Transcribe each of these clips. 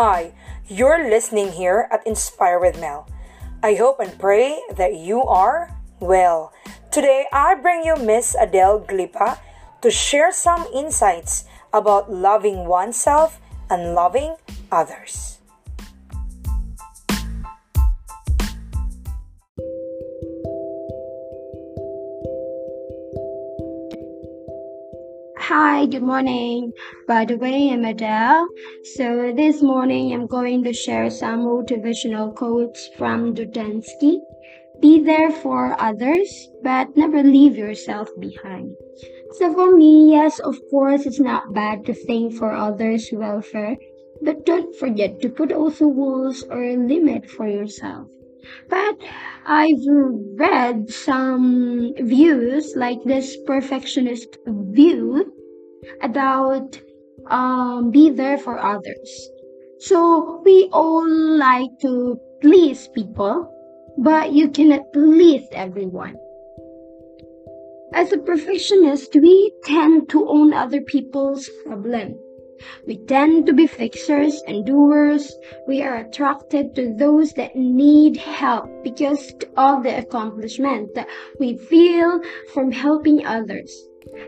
Hi, you're listening here at Inspire with Mel. I hope and pray that you are well. Today, I bring you Miss Adele Glipa to share some insights about loving oneself and loving others. Hi, good morning. By the way, I'm Adele. So this morning I'm going to share some motivational quotes from Dodinsky. Be there for others, but never leave yourself behind. So for me, yes, of course, it's not bad to think for others' welfare, but don't forget to put also rules or limit for yourself. But I've read some views like this perfectionist view about um, be there for others. So we all like to please people, but you cannot please everyone. As a perfectionist, we tend to own other people's problem. We tend to be fixers and doers. We are attracted to those that need help because of the accomplishment that we feel from helping others.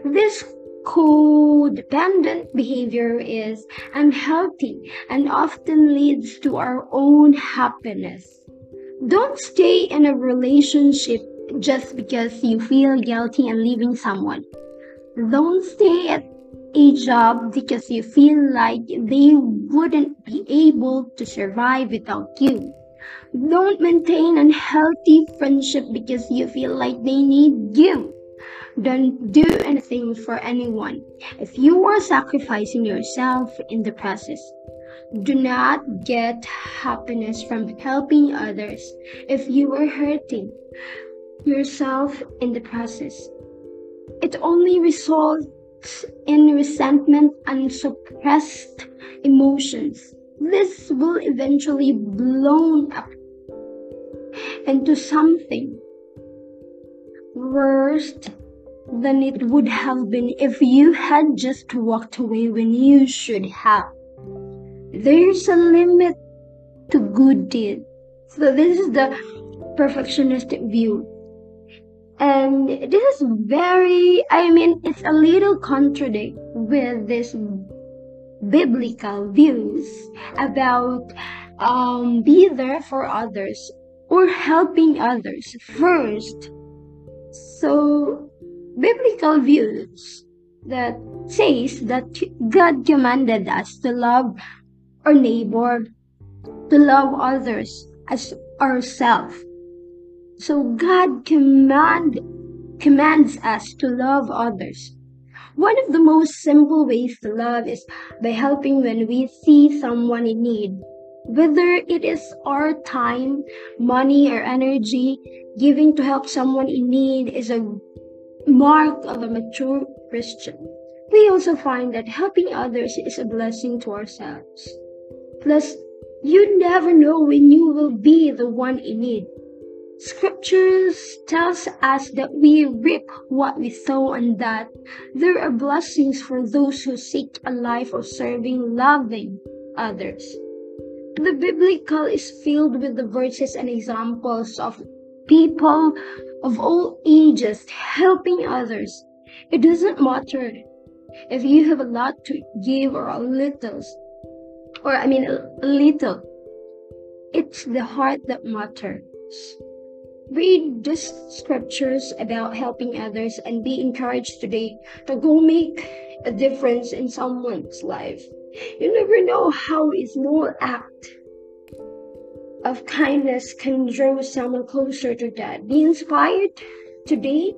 This codependent behavior is unhealthy and often leads to our own happiness. Don't stay in a relationship just because you feel guilty and leaving someone. Don't stay at a job because you feel like they wouldn't be able to survive without you. Don't maintain a healthy friendship because you feel like they need you. Don't do anything for anyone if you are sacrificing yourself in the process. Do not get happiness from helping others if you are hurting yourself in the process. It only results in resentment and suppressed emotions. This will eventually blow up into something worse than it would have been if you had just walked away when you should have. There's a limit to good deeds. So this is the perfectionistic view. And this is very, I mean, it's a little contradict with this biblical views about um, be there for others or helping others first. So biblical views that says that God commanded us to love our neighbor, to love others as ourselves. So God command commands us to love others. One of the most simple ways to love is by helping when we see someone in need. Whether it is our time, money, or energy, giving to help someone in need is a mark of a mature Christian. We also find that helping others is a blessing to ourselves. Plus, you never know when you will be the one in need. Scriptures tells us that we reap what we sow and that there are blessings for those who seek a life of serving, loving others. The biblical is filled with the verses and examples of people of all ages helping others. It doesn't matter if you have a lot to give or a little, or I mean a little. It's the heart that matters. Read these scriptures about helping others and be encouraged today to go make a difference in someone's life. You never know how a small act of kindness can draw someone closer to God. Be inspired today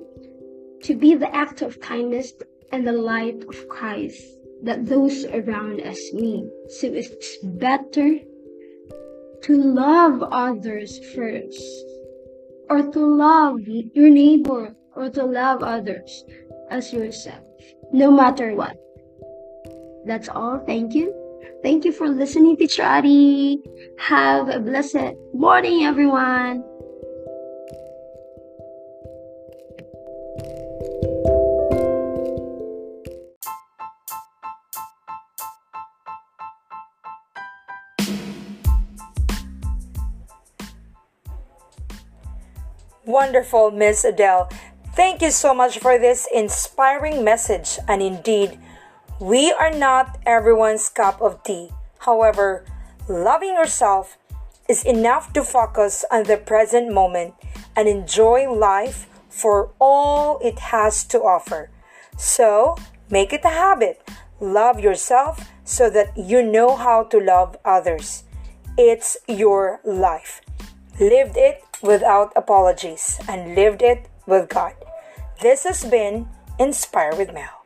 to be the act of kindness and the light of Christ that those around us need. So it's better to love others first, or to love your neighbor, or to love others as yourself, no matter what. That's all. Thank you. Thank you for listening, to Adi. Have a blessed morning, everyone. Wonderful, Miss Adele. Thank you so much for this inspiring message and indeed we are not everyone's cup of tea. However, loving yourself is enough to focus on the present moment and enjoy life for all it has to offer. So, make it a habit. Love yourself so that you know how to love others. It's your life. Lived it without apologies and lived it with God. This has been Inspire with Mel.